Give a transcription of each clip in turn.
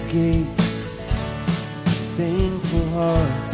his gates, thankful hearts.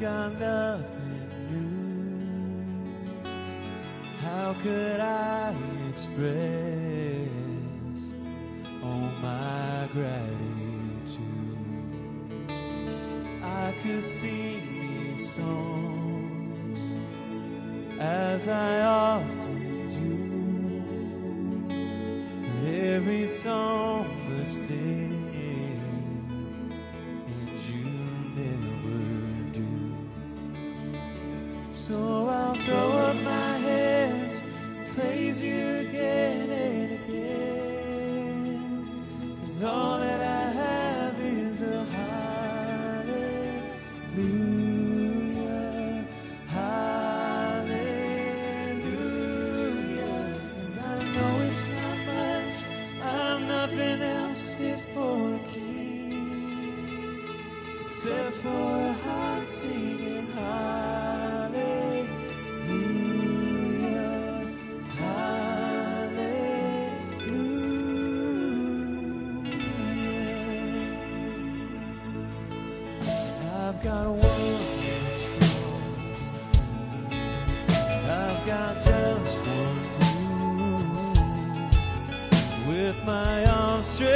Got nothing new. How could I express all my gratitude? I could sing these songs as I often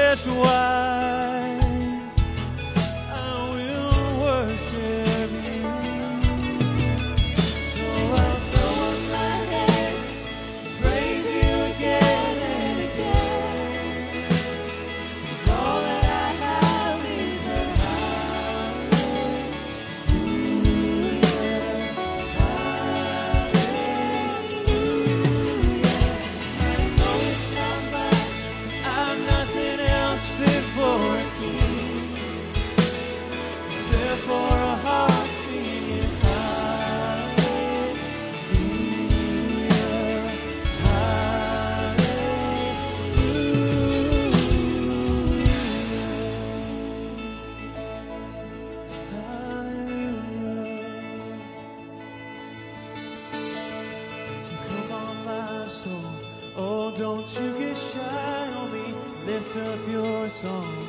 arms stretched don't you get shy on me. Lift up your song.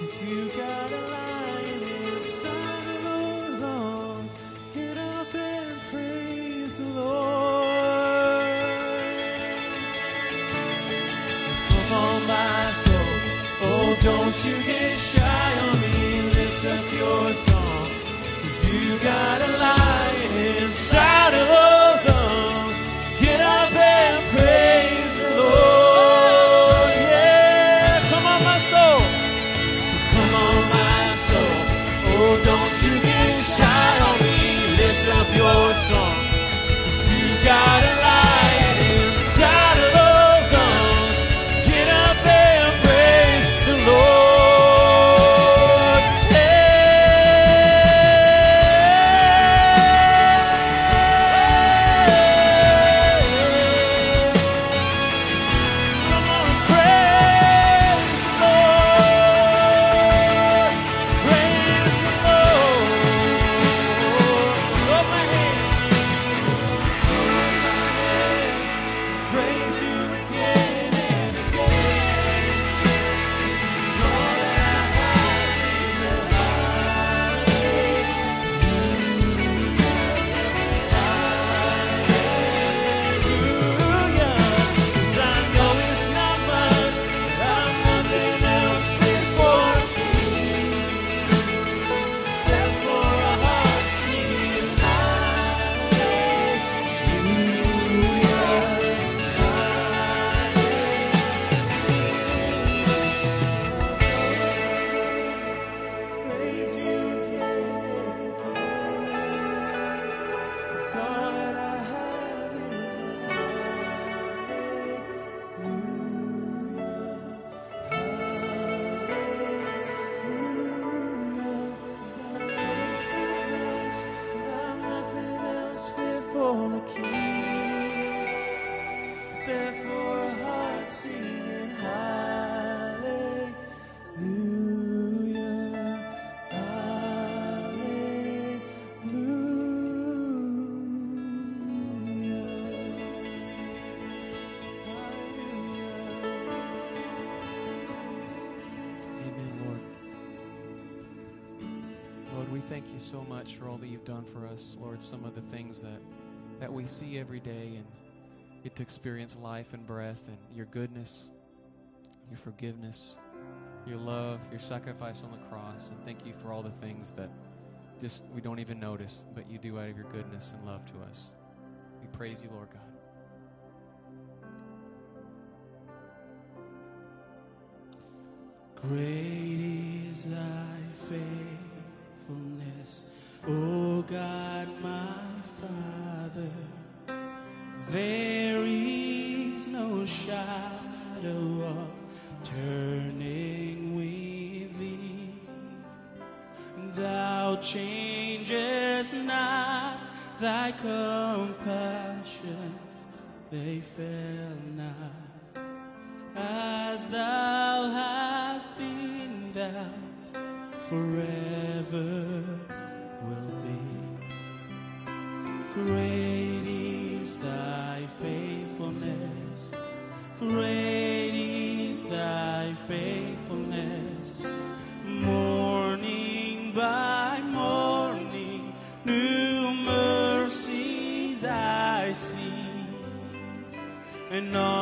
Cause you got a lion inside of those lungs. Get up and praise the Lord. Come on, my soul. Oh, don't you get shy on me. Lift up your song. Cause you got a so much for all that you've done for us, Lord. Some of the things that, that we see every day and get to experience life and breath and your goodness, your forgiveness, your love, your sacrifice on the cross. And thank you for all the things that just we don't even notice, but you do out of your goodness and love to us. We praise you, Lord God. Great is thy faith. O God, my Father, there is no shadow of turning with thee. Thou changes not thy compassion, they fail not. As thou hast been thou forever. Great is thy faithfulness. Great is thy faithfulness. Morning by morning, new mercies I see. And all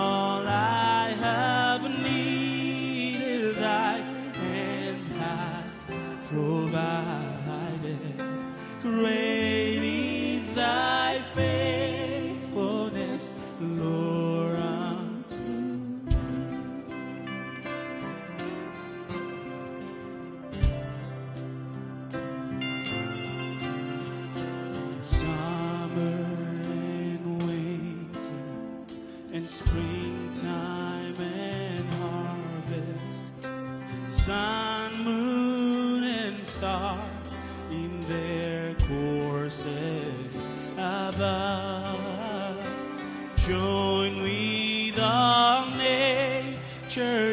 join with our nature.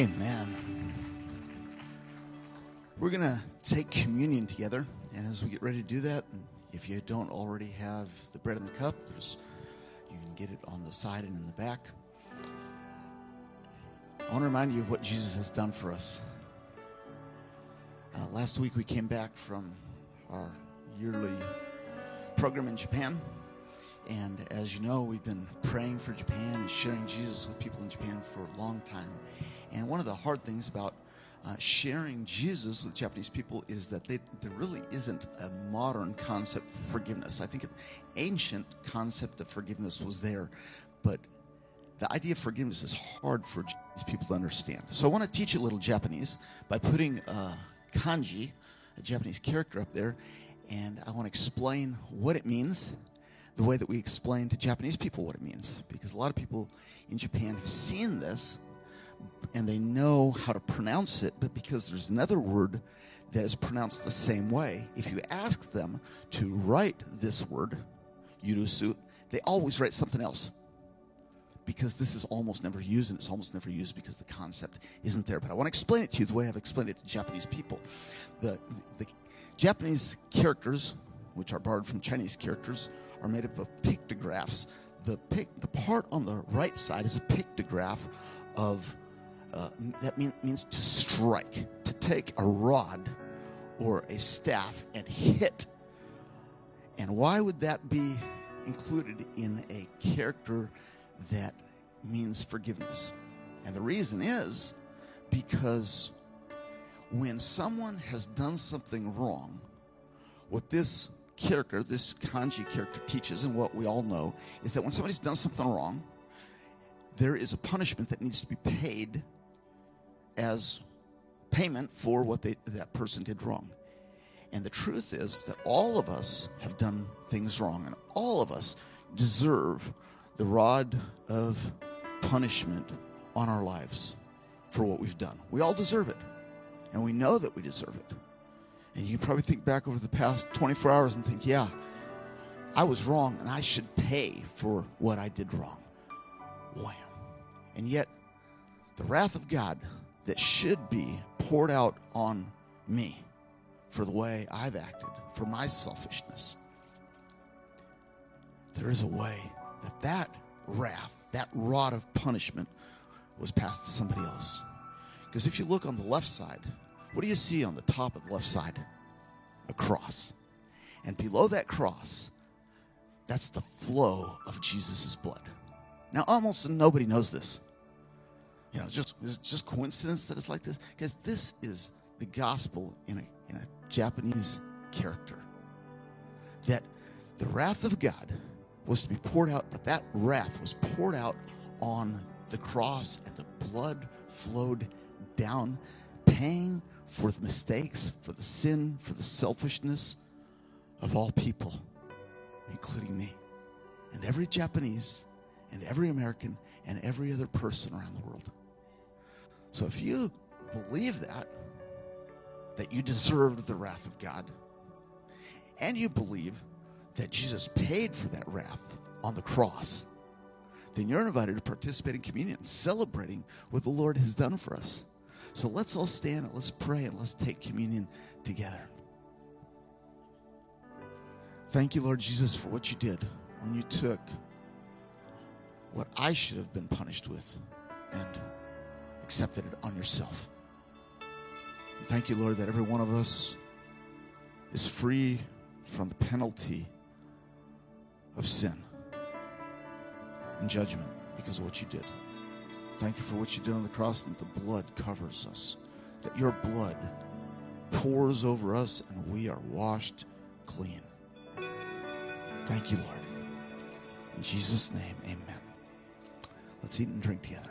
Amen. We're going to take communion together. And as we get ready to do that, if you don't already have the bread and the cup, there's, you can get it on the side and in the back. I want to remind you of what Jesus has done for us. Uh, last week we came back from our yearly program in Japan. And as you know, we've been praying for Japan and sharing Jesus with people in Japan for a long time. And one of the hard things about uh, sharing Jesus with Japanese people is that they, there really isn't a modern concept of forgiveness. I think an ancient concept of forgiveness was there, but the idea of forgiveness is hard for Japanese people to understand. So I want to teach you a little Japanese by putting uh, kanji, a Japanese character, up there, and I want to explain what it means the way that we explain to Japanese people what it means. Because a lot of people in Japan have seen this and they know how to pronounce it, but because there's another word that is pronounced the same way, if you ask them to write this word, yurusu, they always write something else. Because this is almost never used, and it's almost never used because the concept isn't there. But I want to explain it to you the way I've explained it to Japanese people. The, the Japanese characters, which are borrowed from Chinese characters, are made up of pictographs. The, pic, the part on the right side is a pictograph of uh, that mean, means to strike, to take a rod or a staff and hit. And why would that be included in a character that means forgiveness? And the reason is because when someone has done something wrong, what this character, this kanji character teaches, and what we all know, is that when somebody's done something wrong, there is a punishment that needs to be paid as payment for what they, that person did wrong. And the truth is that all of us have done things wrong, and all of us deserve the rod of punishment on our lives for what we've done. We all deserve it, and we know that we deserve it. And you probably think back over the past 24 hours and think, yeah, I was wrong, and I should pay for what I did wrong. Wham. And yet, the wrath of God that should be poured out on me for the way I've acted, for my selfishness. There is a way that that wrath, that rod of punishment, was passed to somebody else. Because if you look on the left side, what do you see on the top of the left side? A cross. And below that cross, that's the flow of Jesus' blood. Now, almost nobody knows this. You know, it's just it's just coincidence that it's like this because this is the gospel in a in a Japanese character. That the wrath of God was to be poured out, but that wrath was poured out on the cross, and the blood flowed down, paying for the mistakes, for the sin, for the selfishness of all people, including me. And every Japanese, and every American, and every other person around the world. So if you believe that, that you deserved the wrath of God, and you believe that Jesus paid for that wrath on the cross, then you're invited to participate in communion, celebrating what the Lord has done for us. So let's all stand and let's pray and let's take communion together. Thank you, Lord Jesus, for what you did when you took what I should have been punished with and accepted it on yourself. And thank you, Lord, that every one of us is free from the penalty of sin and judgment because of what you did. Thank you for what you did on the cross and that the blood covers us, that your blood pours over us and we are washed clean. Thank you, Lord. In Jesus' name, amen. Let's eat and drink together.